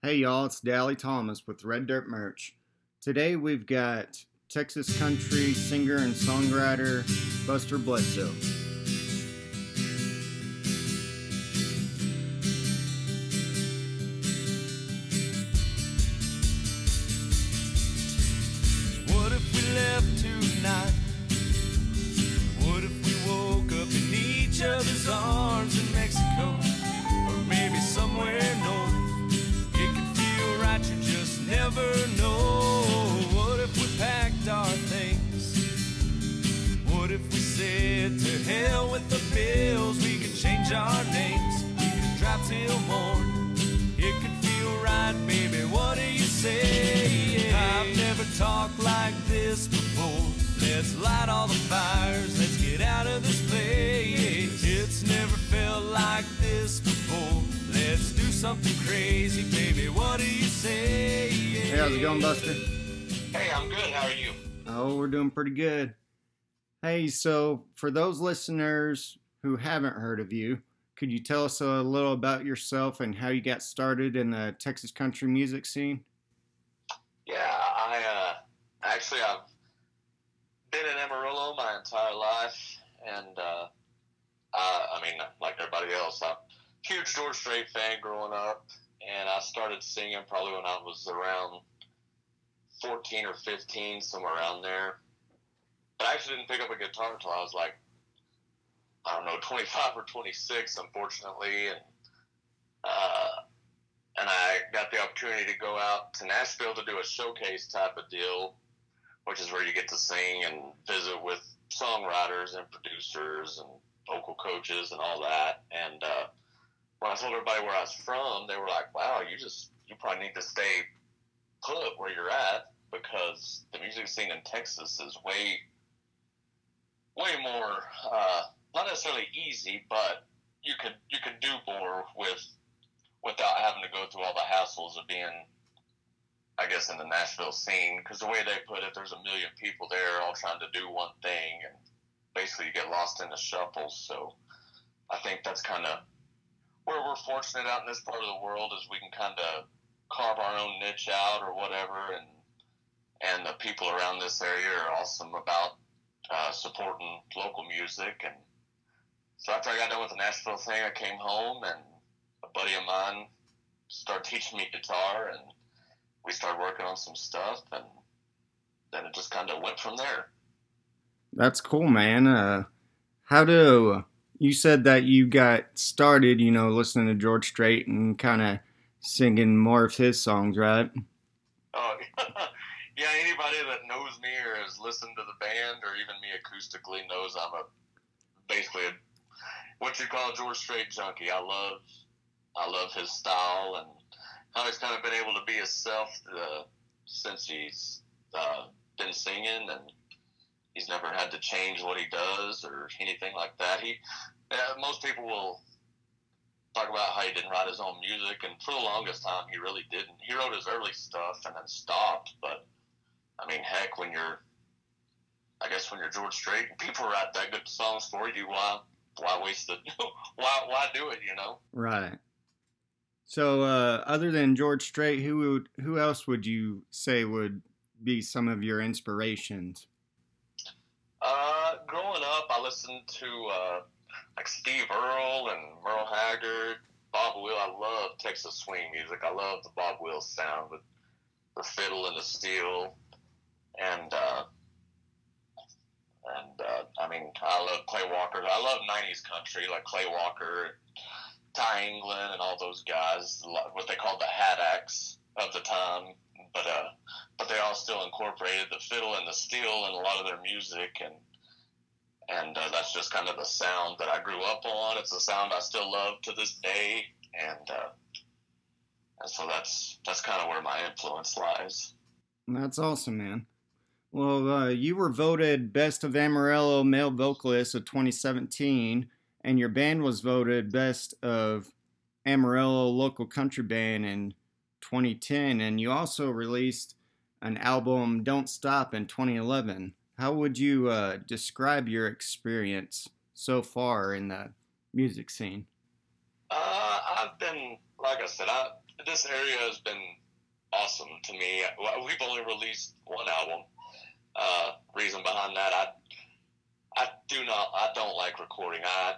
Hey y'all, it's Dally Thomas with Red Dirt Merch. Today we've got Texas country singer and songwriter Buster Bledsoe. Never talked like this before. Let's light all the fires. Let's get out of this place. It's never felt like this before. Let's do something crazy, baby. What do you say? Hey, how's it going, Buster? Hey, I'm good. How are you? Oh, we're doing pretty good. Hey, so for those listeners who haven't heard of you, could you tell us a little about yourself and how you got started in the Texas country music scene? Yeah, I uh, actually I've been in Amarillo my entire life, and uh, I, I mean, like everybody else, I'm a huge George Strait fan growing up, and I started singing probably when I was around 14 or 15, somewhere around there. But I actually didn't pick up a guitar until I was like, I don't know, 25 or 26, unfortunately, and uh, and I got the opportunity to go out to Nashville to do a showcase type of deal, which is where you get to sing and visit with songwriters and producers and vocal coaches and all that. And uh, when I told everybody where I was from, they were like, "Wow, you just you probably need to stay put where you're at because the music scene in Texas is way way more uh, not necessarily easy, but you could you could do more with without having to go through all the hassles of being, I guess, in the Nashville scene. Because the way they put it, there's a million people there all trying to do one thing, and basically you get lost in the shuffle. So I think that's kind of where we're fortunate out in this part of the world is we can kind of carve our own niche out or whatever, and and the people around this area are awesome about uh, supporting local music. And so after I got done with the Nashville thing, I came home and a buddy of mine started teaching me guitar, and we started working on some stuff, and then it just kind of went from there. That's cool, man. Uh, how do you said that you got started, you know, listening to George Strait and kind of singing more of his songs, right? Oh, yeah. Anybody that knows me or has listened to the band or even me acoustically knows I'm a basically a, what you call a George Strait junkie. I love I love his style and how he's kind of been able to be himself uh, since he's uh, been singing and he's never had to change what he does or anything like that. He uh, most people will talk about how he didn't write his own music, and for the longest time, he really didn't. He wrote his early stuff and then stopped. But I mean, heck, when you're, I guess when you're George Strait, people write that good songs for you, why, why waste it? why, why do it? You know? Right. So, uh, other than George Strait, who would, who else would you say would be some of your inspirations? Uh, growing up, I listened to uh, like Steve Earle and Merle Haggard, Bob Wills. I love Texas swing music. I love the Bob Wills sound with the fiddle and the steel, and uh, and uh, I mean, I love Clay Walker. I love '90s country, like Clay Walker, Ty England, and all those guys. What they called the hat acts of the time, but uh, but they all still incorporated the fiddle and the steel in a lot of their music, and and uh, that's just kind of the sound that I grew up on. It's the sound I still love to this day, and uh, and so that's that's kind of where my influence lies. That's awesome, man. Well, uh, you were voted Best of Amarillo Male Vocalist of 2017, and your band was voted Best of Amarillo Local Country Band in 2010, and you also released an album, Don't Stop, in 2011. How would you uh, describe your experience so far in the music scene? Uh, I've been, like I said, I this area has been awesome to me. We've only released one album. Uh, reason behind that, I I do not I don't like recording. I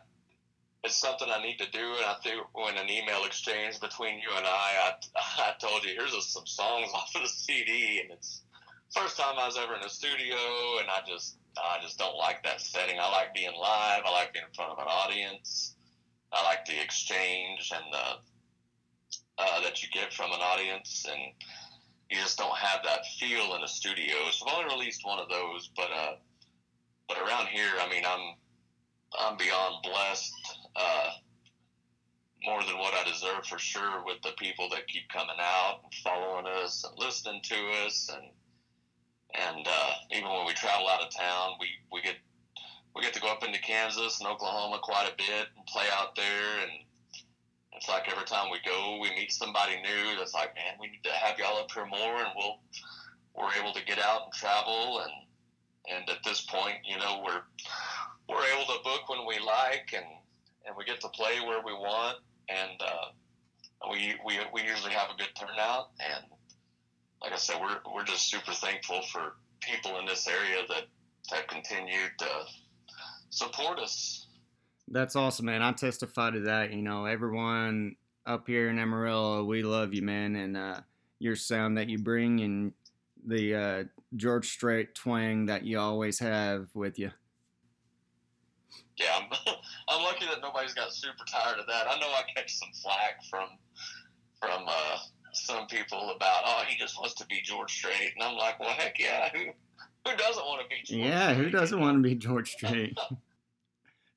it's something I need to do, and I think when an email exchange between you and I, I, I told you here's some songs off of the CD, and it's first time I was ever in a studio, and I just I just don't like that setting. I like being live. I like being in front of an audience. I like the exchange and the uh, that you get from an audience, and you just don't have that feel in a studio. So I've only released one of those, but uh, but around here, I mean, I'm I'm beyond blessed, uh, more than what I deserve for sure, with the people that keep coming out and following us and listening to us, and and uh, even when we travel out of town, we we get we get to go up into Kansas and Oklahoma quite a bit and play out there. And it's like every time we go, we meet somebody new that's like, man, we need to have y'all up here more, and we'll we're able to get out and travel, and and at this point, you know, we're we're able to book when we like, and and we get to play where we want, and uh, we we we usually have a good turnout, and like I said, we're we're just super thankful for people in this area that have continued to support us that's awesome, man. I testify to that. You know, everyone up here in Amarillo, we love you, man, and uh, your sound that you bring and the uh, George Strait twang that you always have with you. Yeah, I'm, lucky that nobody's got super tired of that. I know I catch some flack from from uh, some people about, oh, he just wants to be George Strait, and I'm like, well, heck yeah, who who doesn't want to be? George Strait? yeah, Strait? who doesn't want to be George Strait?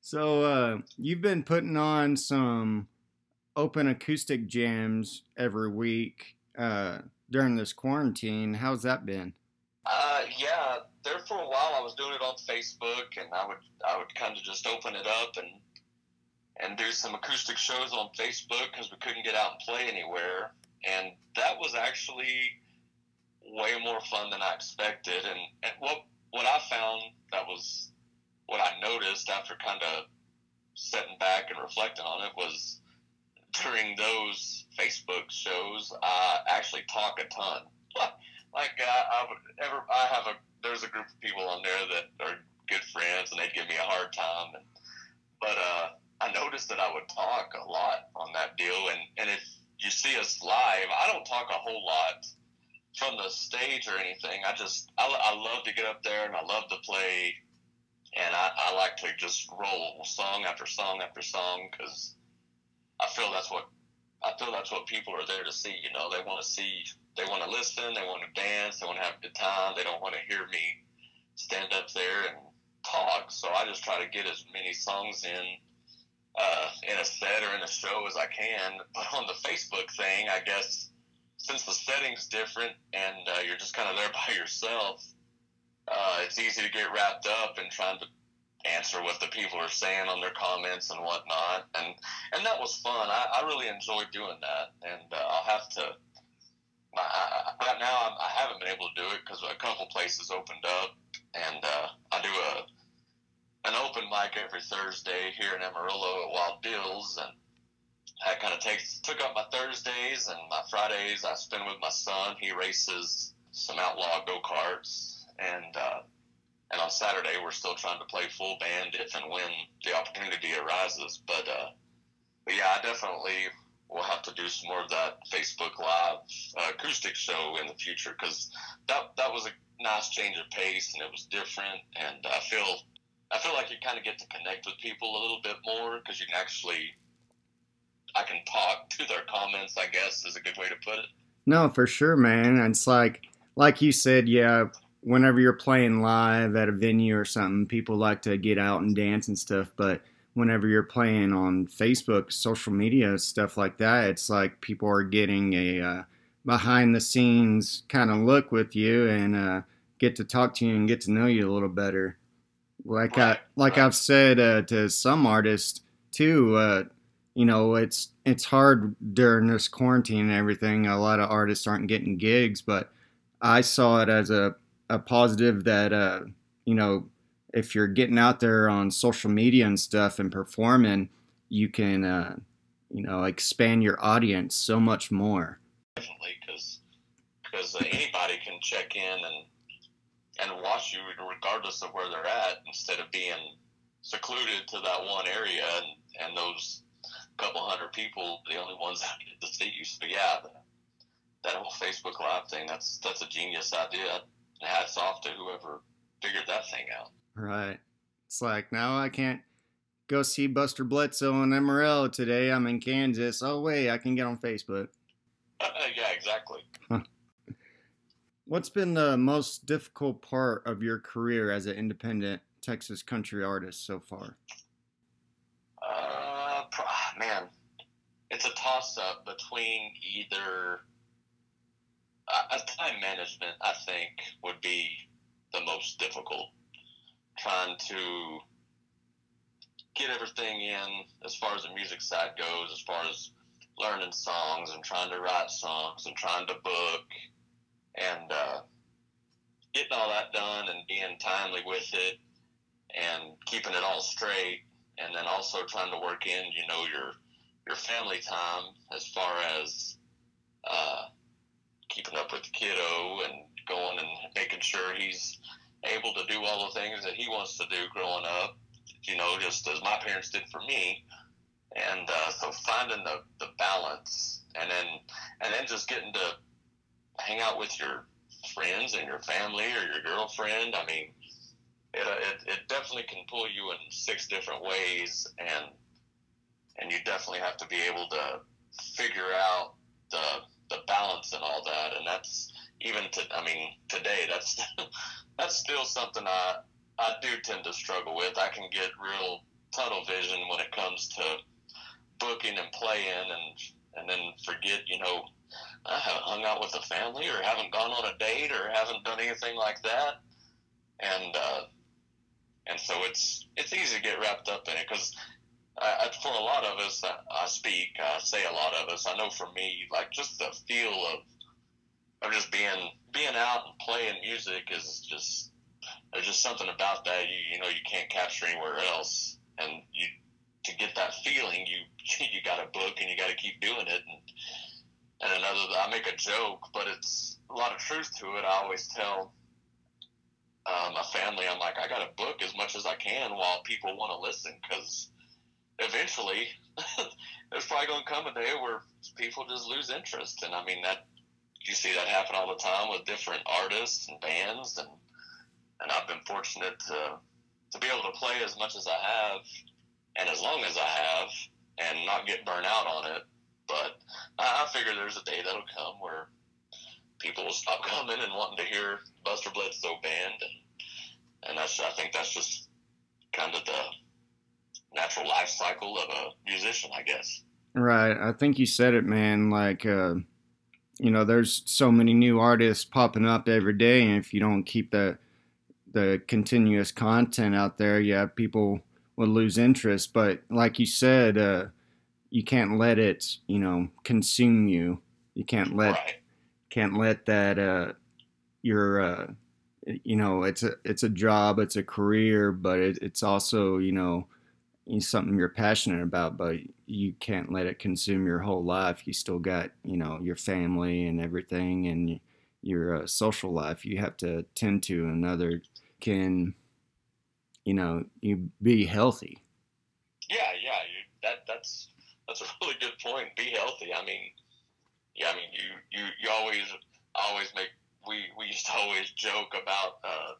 So uh, you've been putting on some open acoustic jams every week uh, during this quarantine. How's that been? Uh, yeah, there for a while I was doing it on Facebook, and I would I would kind of just open it up and and do some acoustic shows on Facebook because we couldn't get out and play anywhere, and that was actually way more fun than I expected. And, and what what I found that was what I noticed after kind of sitting back and reflecting on it was during those Facebook shows, I actually talk a ton. like uh, I would ever, I have a there's a group of people on there that are good friends, and they'd give me a hard time. And but uh, I noticed that I would talk a lot on that deal, and and if you see us live, I don't talk a whole lot from the stage or anything. I just I, I love to get up there and I love to play and I, I like to just roll song after song after song because I feel that's what I feel that's what people are there to see. You know, they want to see, they want to listen, they want to dance, they want to have a good time. They don't want to hear me stand up there and talk. So I just try to get as many songs in uh, in a set or in a show as I can. But on the Facebook thing, I guess since the setting's different and uh, you're just kind of there by yourself, uh, it's easy to get wrapped up in trying to answer what the people are saying on their comments and whatnot. And and that was fun. I, I really enjoyed doing that. And uh, I'll have to. I, right now, I'm, I haven't been able to do it because a couple places opened up, and uh, I do a an open mic every Thursday here in Amarillo at Wild Bill's, and that kind of takes took up my Thursdays and my Fridays. I spend with my son. He races some outlaw go karts and uh, and on Saturday we're still trying to play full band if and when the opportunity arises. But uh, but yeah, I definitely will have to do some more of that Facebook Live uh, acoustic show in the future because that that was a nice change of pace and it was different, and I feel I feel like you kind of get to connect with people a little bit more because you can actually I can talk to their comments. I guess is a good way to put it. No, for sure, man. It's like like you said, yeah, whenever you're playing live at a venue or something, people like to get out and dance and stuff. But whenever you're playing on Facebook, social media, stuff like that, it's like people are getting a uh, behind the scenes kind of look with you and uh, get to talk to you and get to know you a little better. Like I like. I've said uh, to some artists too, uh, you know, it's it's hard during this quarantine and everything. A lot of artists aren't getting gigs, but I saw it as a a positive that uh, you know if you're getting out there on social media and stuff and performing, you can uh, you know, expand your audience so much more. definitely because because uh, anybody can check in and and watch you regardless of where they're at instead of being secluded to that one area and and those couple hundred people the only ones that get to see you so yeah that, that whole facebook live thing that's that's a genius idea hats off to whoever figured that thing out Right. It's like now I can't go see Buster Bledsoe in Amarillo today. I'm in Kansas. Oh wait, I can get on Facebook. yeah exactly What's been the most difficult part of your career as an independent Texas country artist so far? Uh, man, it's a toss up between either time management. I think would be the most difficult. Trying to get everything in as far as the music side goes, as far as learning songs and trying to write songs and trying to book and uh, getting all that done and being timely with it and keeping it all straight and then also trying to work in, you know, your your family time as far as uh, keeping up with the kiddo and going and making sure he's able to do all the things that he wants to do growing up, you know, just as my parents did for me. And uh, so finding the, the balance and then and then just getting to hang out with your friends and your family or your girlfriend. I mean, it, uh, it, it definitely can pull you in six different ways and and you definitely have to be able to figure out the the balance and all that and that's even to I mean today that's that's still something I I do tend to struggle with. I can get real tunnel vision when it comes to booking and playing and and then forget you know I haven't hung out with the family or haven't gone on a date or haven't done anything like that. And uh and so it's it's easy to get wrapped up in it because uh, for a lot of us, I, I speak, I say a lot of us. I know for me, like just the feel of of just being being out and playing music is just there's just something about that you you know you can't capture anywhere else, and you to get that feeling you you got to book and you got to keep doing it and and another I make a joke, but it's a lot of truth to it. I always tell uh, my family, I'm like, I got to book as much as I can while people want to listen because eventually there's probably going to come a day where people just lose interest. And I mean, that you see that happen all the time with different artists and bands. And, and I've been fortunate to, to be able to play as much as I have and as long as I have and not get burnt out on it. But I, I figure there's a day that'll come where people will stop coming and wanting to hear Buster Bledsoe band, and and that's I think that's just life cycle of a musician, I guess. Right. I think you said it, man. Like, uh, you know, there's so many new artists popping up every day, and if you don't keep the the continuous content out there, yeah, people will lose interest. But like you said, uh, you can't let it, you know, consume you. You can't let right. can't let that uh your uh you know it's a it's a job it's a career but it, it's also you know something you're passionate about but you can't let it consume your whole life you still got you know your family and everything and your uh, social life you have to tend to another can you know you be healthy Yeah, yeah, you, that that's that's a really good point. Be healthy. I mean, yeah, I mean, you you you always always make we we used to always joke about. Uh,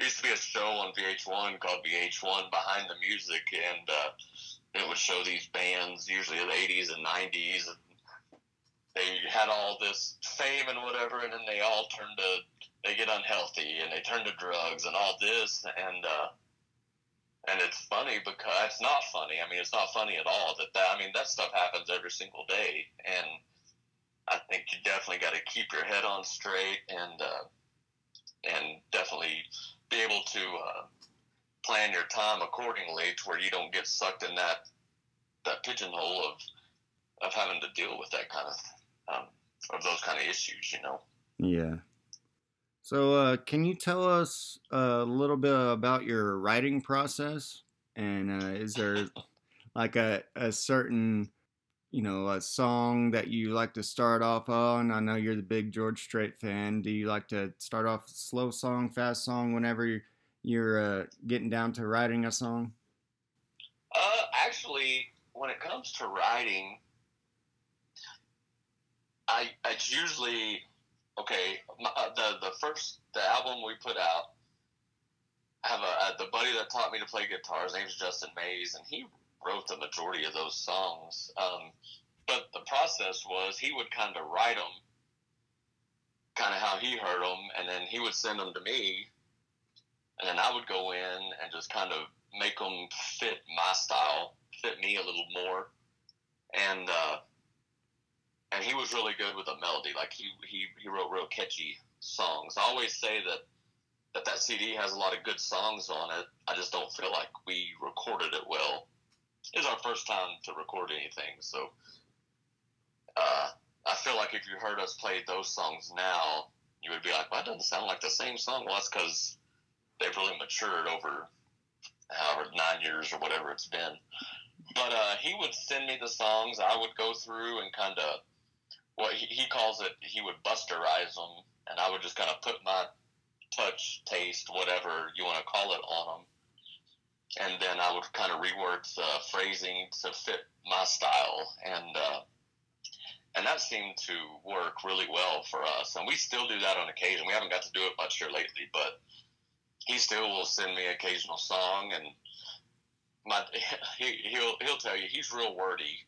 there used to be a show on VH1 called VH1 Behind the Music, and uh, it would show these bands, usually in the 80s and 90s. And they had all this fame and whatever, and then they all turn to they get unhealthy and they turn to drugs and all this, and uh, and it's funny because it's not funny. I mean, it's not funny at all. That that I mean, that stuff happens every single day, and I think you definitely got to keep your head on straight and uh, and definitely be able to uh, plan your time accordingly to where you don't get sucked in that that pigeonhole of of having to deal with that kind of um, of those kind of issues. You know. Yeah. So, uh, can you tell us a little bit about your writing process? And uh, is there like a, a certain you know, a song that you like to start off on? I know you're the big George Strait fan. Do you like to start off slow song, fast song whenever you're, uh, getting down to writing a song? Uh, actually, when it comes to writing, I it's usually okay. My, uh, the the first the album we put out, I have a uh, the buddy that taught me to play guitar. His name's Justin Mays, and he wrote the majority of those songs. Um, but the process was he would kind of write them, kind of how he heard them, and then he would send them to me, and then I would go in and just kind of make them fit my style, fit me a little more, and uh, and he was really good with the melody. Like he he he wrote real catchy songs. I always say that that that CD has a lot of good songs on it. I just don't feel like we recorded it well. It was our first time to record anything, so uh, I feel like if you heard us play those songs now, you would be like, "Well, that doesn't sound like the same song." Well, that's because they've really matured over however nine years or whatever it's been. But uh, he would send me the songs. I would go through and kind of what he calls it. He would busterize them, and I would just kind of put my touch, taste, whatever you want to call it, on them. And then I would kind of rework the phrasing to fit my style, and uh, and that seemed to work really well for us. And we still do that on occasion. We haven't got to do it much here lately, but he still will send me occasional song, and my he, he'll he'll tell you he's real wordy.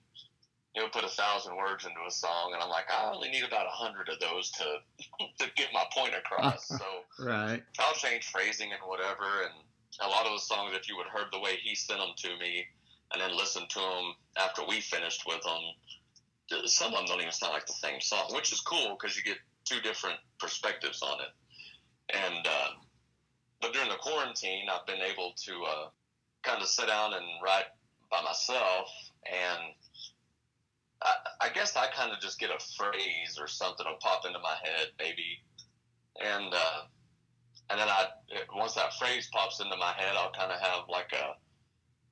He'll put a thousand words into a song, and I'm like, I only need about a hundred of those to to get my point across. so Right. I'll change phrasing and whatever, and a lot of the songs, if you would heard the way he sent them to me, and then listened to them after we finished with them, some of them don't even sound like the same song, which is cool because you get two different perspectives on it. And uh, but during the quarantine, I've been able to uh, kind of sit down and write by myself, and I, I guess I kind of just get a phrase or something will pop into my head, maybe, and uh, and then I once that phrase pops into my head, I'll kind of have like a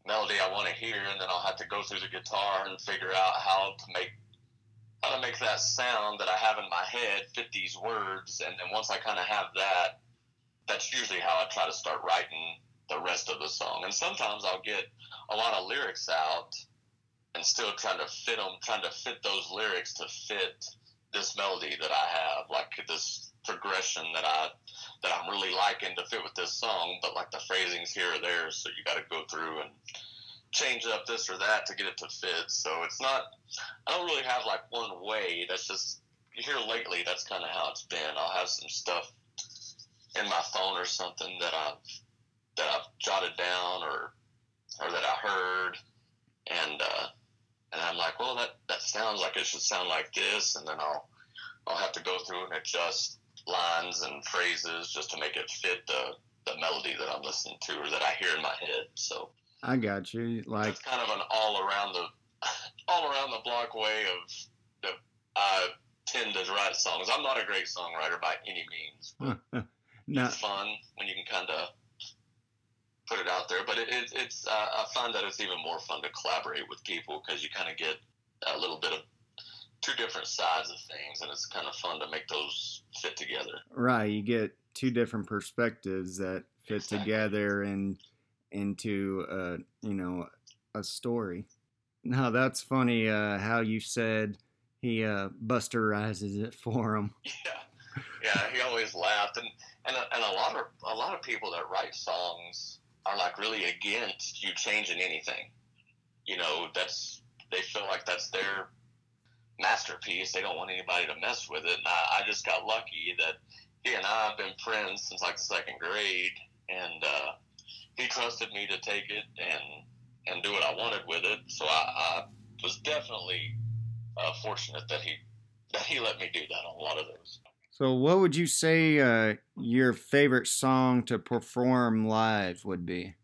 melody I want to hear, and then I'll have to go through the guitar and figure out how to make how to make that sound that I have in my head fit these words, and then once I kind of have that, that's usually how I try to start writing the rest of the song. And sometimes I'll get a lot of lyrics out and still trying to fit them, trying to fit those lyrics to fit this melody that I have, like this progression that I that I'm really liking to fit with this song, but like the phrasing's here or there, so you got to go through and change up this or that to get it to fit. So it's not. I don't really have like one way. That's just here lately. That's kind of how it's been. I'll have some stuff in my phone or something that I've that I've jotted down or or that I heard, and uh, and I'm like, well, that that sounds like it should sound like this, and then I'll I'll have to go through and adjust lines and phrases just to make it fit the the melody that I'm listening to or that I hear in my head. So I got you. Like it's kind of an all around the all around the block way of that I tend to write songs. I'm not a great songwriter by any means. But no, It's fun when you can kind of put it out there, but it, it, it's uh, I find that it's even more fun to collaborate with people because you kind of get a little bit of two different sides of things, and it's kind of fun to make those fit together. right. You get two different perspectives that fit Exactly. together and into uh, you know a story. Now that's funny. Uh, how you said he uh, busterizes it for him. Yeah, yeah. He always laughed, and and a, and a lot of a lot of people that write songs are like really against you changing anything. You know, that's they feel like that's their masterpiece. They don't want anybody to mess with it. And I, I just got lucky that he and I have been friends since like the second grade, and uh, he trusted me to take it and and do what I wanted with it. So I, I was definitely uh, fortunate that he that he let me do that on a lot of those. So, what would you say uh, your favorite song to perform live would be?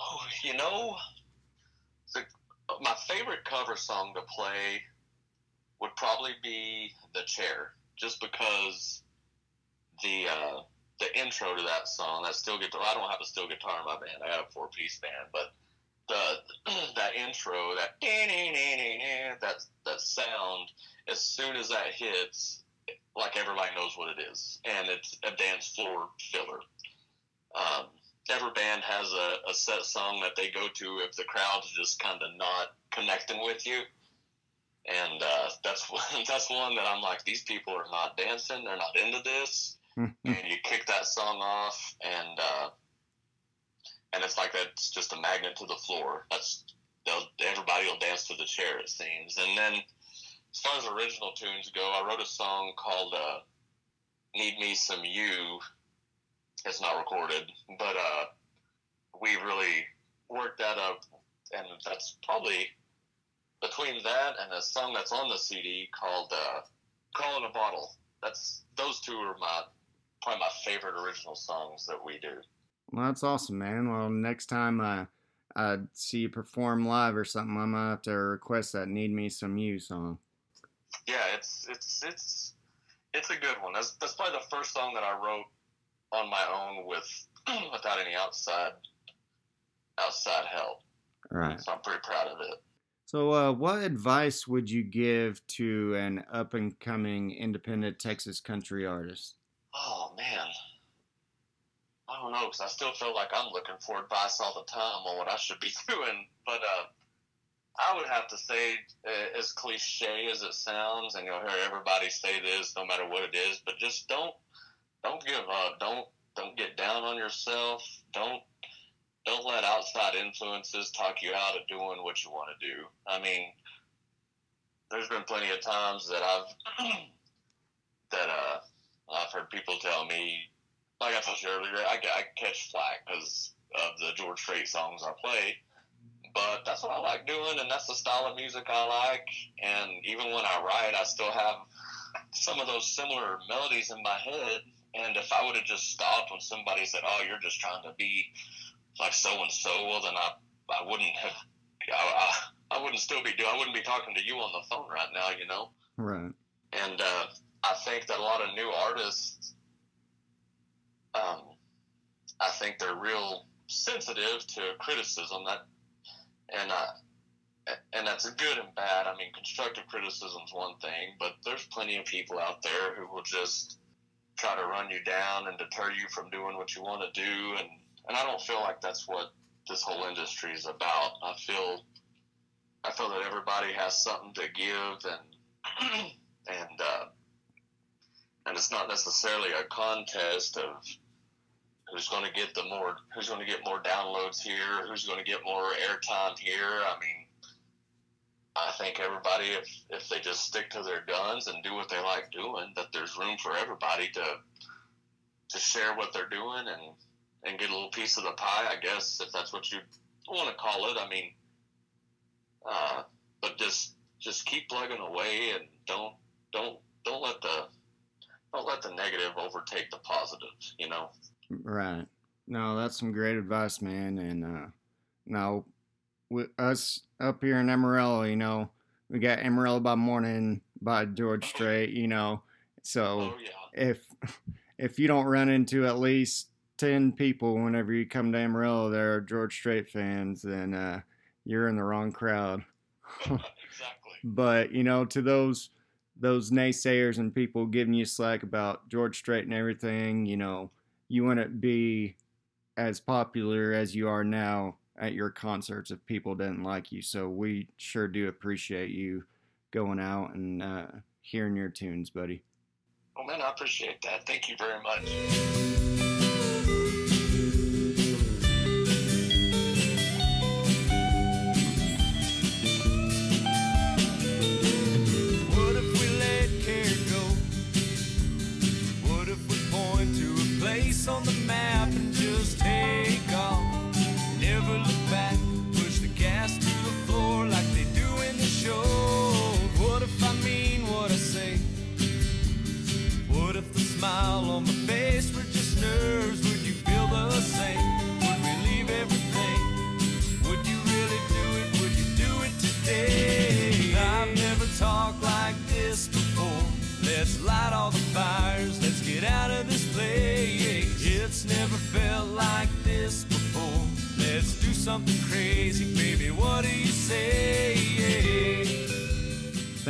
Oh, you know, the, my favorite cover song to play would probably be "The Chair," just because the uh, the intro to that song, that steel guitar. I don't have a steel guitar in my band. I have a four piece band, but the that intro, that that that sound, as soon as that hits, like everybody knows what it is, and it's a dance floor filler. Um, every band has a, a set song that they go to if the crowd's just kind of not connecting with you. And uh, that's one, that's one that I'm like, these people are not dancing, they're not into this, and you kick that song off, and uh, and it's like that's just a magnet to the floor. That's everybody will dance to the chair, it seems. And then as far as original tunes go, I wrote a song called uh, "Need Me Some You." It's not recorded, but uh, we really worked that up, and that's probably between that and a song that's on the CD called uh, "Call in a Bottle." That's those two are my probably my favorite original songs that we do. Well, that's awesome, man. Well, next time uh, I see you perform live or something, I'm gonna have to request that "Need Me Some You" song. Yeah, it's it's it's it's a good one. That's that's probably the first song that I wrote on my own with without any outside outside help. Right. So I'm pretty proud of it. So, uh, what advice would you give to an up and coming independent Texas country artist? Oh man, I don't know because I still feel like I'm looking for advice all the time on what I should be doing. But uh, I would have to say, uh, as cliche as it sounds, and you'll hear everybody say this, no matter what it is, but just don't don't give up. Don't don't get down on yourself. Don't don't let outside influences talk you out of doing what you want to do. I mean, there's been plenty of times that I've that uh I've heard people tell me, like I told you earlier, I, I catch flack because of the George Strait songs I play. But that's what I like doing, and that's the style of music I like. And even when I write, I still have some of those similar melodies in my head. And if I would have just stopped when somebody said, "Oh, you're just trying to be like so and so," well, then I I wouldn't have I, I, I wouldn't still be doing I wouldn't be talking to you on the phone right now, you know. Right. And uh, I think that a lot of new artists, um, I think they're real sensitive to criticism. That and uh, and that's good and bad. I mean, constructive criticism is one thing, but there's plenty of people out there who will just try to run you down and deter you from doing what you want to do. And and I don't feel like that's what this whole industry is about. I feel I feel that everybody has something to give and and uh, and it's not necessarily a contest of who's going to get the more who's going to get more downloads here, who's going to get more airtime here. I mean, I think everybody, if if they just stick to their guns and do what they like doing, that there's room for everybody to to share what they're doing and and get a little piece of the pie, I guess, if that's what you want to call it. I mean, uh, but just just keep plugging away and don't don't don't let the don't let the negative overtake the positive. You know. Right. No, that's some great advice, man. And uh, now, with us up here in Amarillo, you know, we got Amarillo by Morning by George Strait, you know. So Oh yeah. if if you don't run into at least ten people whenever you come to Amarillo that are George Strait fans, then uh, you're in the wrong crowd. exactly. But you know, to those those naysayers and people giving you slack about George Strait and everything, you know, you wouldn't be as popular as you are now at your concerts if people didn't like you. So we sure do appreciate you going out and uh, hearing your tunes, buddy. Well, man, I appreciate that. Thank you very much.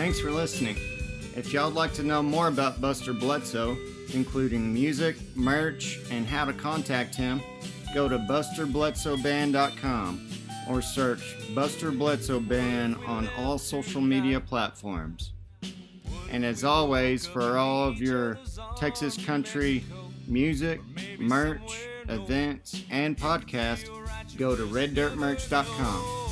Thanks for listening. If y'all would like to know more about Buster Bledsoe, including music, merch, and how to contact him, go to busterbledsoeband.com or search Buster Bledsoe Band on all social media platforms. And as always, for all of your Texas country music, merch, events, and podcasts, go to reddirtmerch.com.